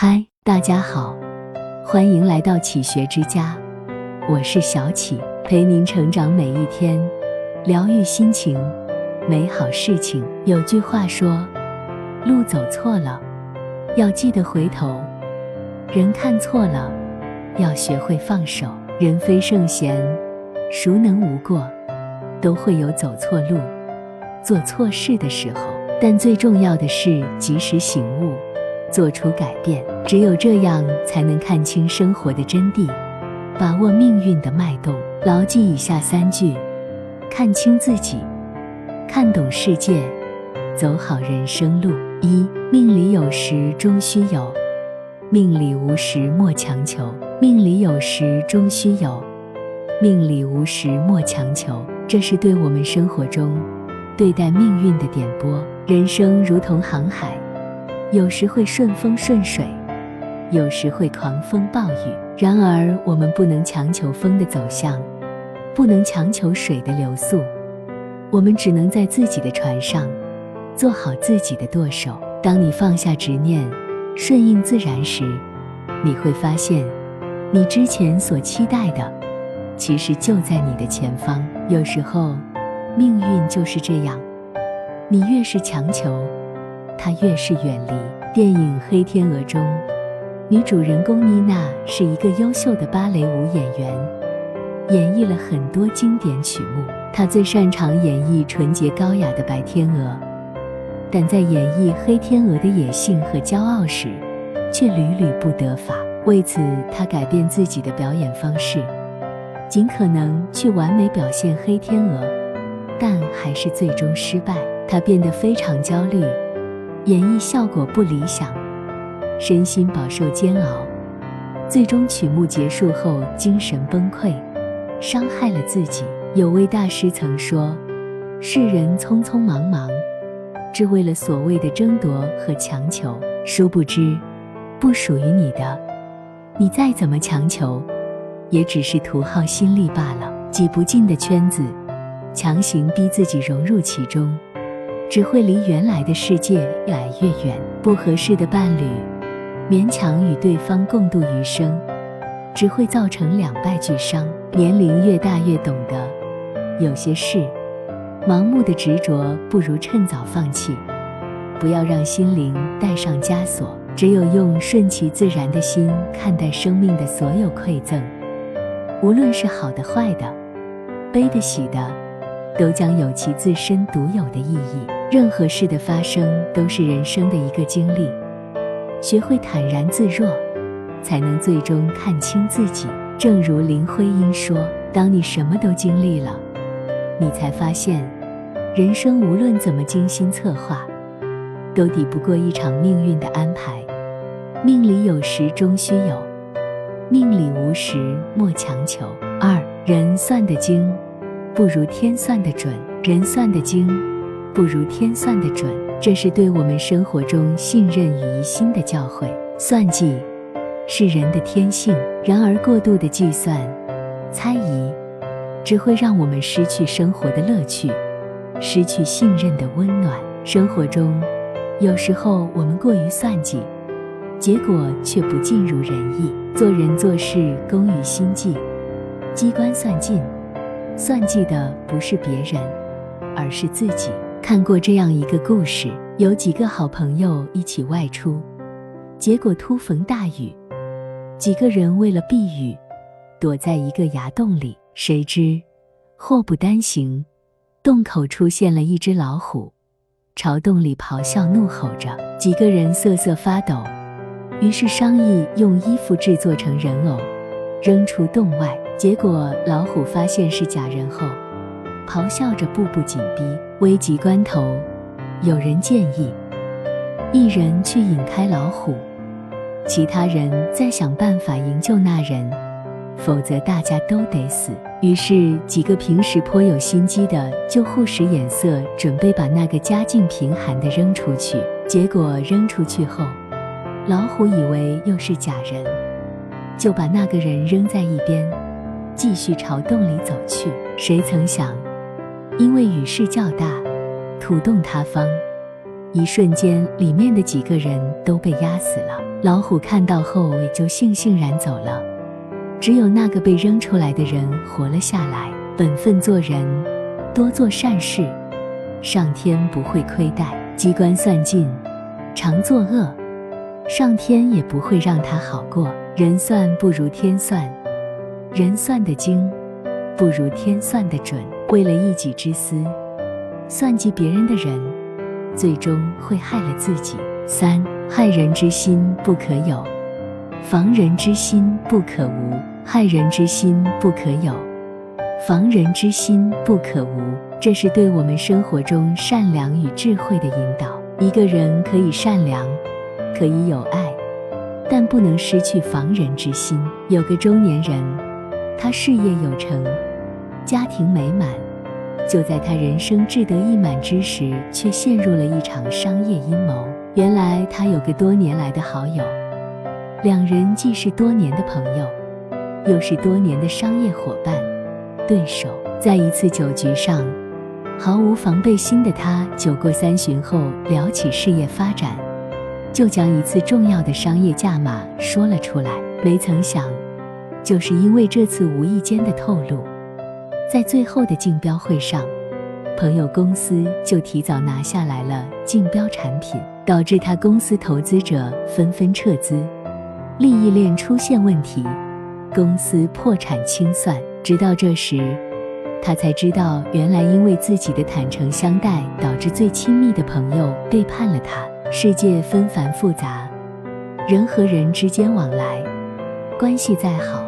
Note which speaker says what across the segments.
Speaker 1: 嗨，大家好，欢迎来到启学之家，我是小启，陪您成长每一天，疗愈心情，美好事情。有句话说，路走错了，要记得回头；人看错了，要学会放手。人非圣贤，孰能无过？都会有走错路、做错事的时候，但最重要的是及时醒悟。做出改变，只有这样才能看清生活的真谛，把握命运的脉动。牢记以下三句：看清自己，看懂世界，走好人生路。一命里有时终须有，命里无时莫强求。命里有时终须有，命里无时莫强求。这是对我们生活中对待命运的点拨。人生如同航海。有时会顺风顺水，有时会狂风暴雨。然而，我们不能强求风的走向，不能强求水的流速。我们只能在自己的船上，做好自己的舵手。当你放下执念，顺应自然时，你会发现，你之前所期待的，其实就在你的前方。有时候，命运就是这样，你越是强求。他越是远离。电影《黑天鹅》中，女主人公妮娜是一个优秀的芭蕾舞演员，演绎了很多经典曲目。她最擅长演绎纯洁高雅的白天鹅，但在演绎黑天鹅的野性和骄傲时，却屡屡不得法。为此，她改变自己的表演方式，尽可能去完美表现黑天鹅，但还是最终失败。她变得非常焦虑。演绎效果不理想，身心饱受煎熬，最终曲目结束后精神崩溃，伤害了自己。有位大师曾说：“世人匆匆忙忙，只为了所谓的争夺和强求，殊不知，不属于你的，你再怎么强求，也只是徒耗心力罢了。挤不进的圈子，强行逼自己融入其中。”只会离原来的世界越来越远。不合适的伴侣，勉强与对方共度余生，只会造成两败俱伤。年龄越大越懂得，有些事，盲目的执着不如趁早放弃。不要让心灵带上枷锁，只有用顺其自然的心看待生命的所有馈赠，无论是好的坏的，悲的喜的，都将有其自身独有的意义。任何事的发生都是人生的一个经历，学会坦然自若，才能最终看清自己。正如林徽因说：“当你什么都经历了，你才发现，人生无论怎么精心策划，都抵不过一场命运的安排。命里有时终须有，命里无时莫强求。”二人算得精，不如天算得准。人算得精。不如天算的准，这是对我们生活中信任与疑心的教诲。算计是人的天性，然而过度的计算、猜疑，只会让我们失去生活的乐趣，失去信任的温暖。生活中，有时候我们过于算计，结果却不尽如人意。做人做事，功于心计，机关算尽，算计的不是别人，而是自己。看过这样一个故事，有几个好朋友一起外出，结果突逢大雨，几个人为了避雨，躲在一个崖洞里。谁知祸不单行，洞口出现了一只老虎，朝洞里咆哮怒吼着。几个人瑟瑟发抖，于是商议用衣服制作成人偶，扔出洞外。结果老虎发现是假人后。咆哮着，步步紧逼。危急关头，有人建议一人去引开老虎，其他人再想办法营救那人，否则大家都得死。于是，几个平时颇有心机的就互使眼色，准备把那个家境贫寒的扔出去。结果扔出去后，老虎以为又是假人，就把那个人扔在一边，继续朝洞里走去。谁曾想？因为雨势较大，土洞塌方，一瞬间，里面的几个人都被压死了。老虎看到后也就悻悻然走了，只有那个被扔出来的人活了下来。本分做人，多做善事，上天不会亏待；机关算尽，常作恶，上天也不会让他好过。人算不如天算，人算的精，不如天算的准。为了一己之私，算计别人的人，最终会害了自己。三害人之心不可有，防人之心不可无。害人之心不可有，防人之心不可无。这是对我们生活中善良与智慧的引导。一个人可以善良，可以有爱。但不能失去防人之心。有个中年人，他事业有成，家庭美满，就在他人生志得意满之时，却陷入了一场商业阴谋。原来他有个多年来的好友，两人既是多年的朋友，又是多年的商业伙伴、对手。在一次酒局上，毫无防备心的他，酒过三巡后聊起事业发展。就将一次重要的商业价码说了出来，没曾想，就是因为这次无意间的透露，在最后的竞标会上，朋友公司就提早拿下来了竞标产品，导致他公司投资者纷纷撤资，利益链出现问题，公司破产清算。直到这时，他才知道，原来因为自己的坦诚相待，导致最亲密的朋友背叛了他。世界纷繁复杂，人和人之间往来，关系再好，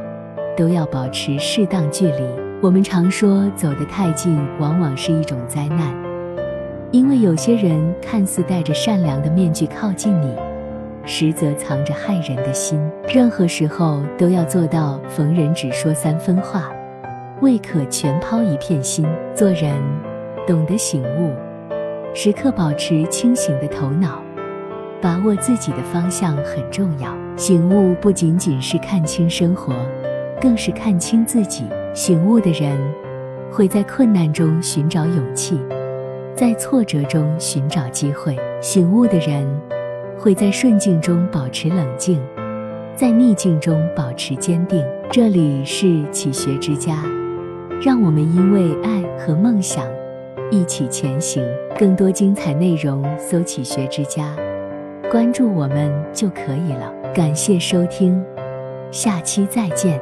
Speaker 1: 都要保持适当距离。我们常说，走得太近，往往是一种灾难，因为有些人看似戴着善良的面具靠近你，实则藏着害人的心。任何时候都要做到逢人只说三分话，未可全抛一片心。做人懂得醒悟，时刻保持清醒的头脑。把握自己的方向很重要。醒悟不仅仅是看清生活，更是看清自己。醒悟的人会在困难中寻找勇气，在挫折中寻找机会。醒悟的人会在顺境中保持冷静，在逆境中保持坚定。这里是启学之家，让我们因为爱和梦想一起前行。更多精彩内容，搜“启学之家”。关注我们就可以了。感谢收听，下期再见。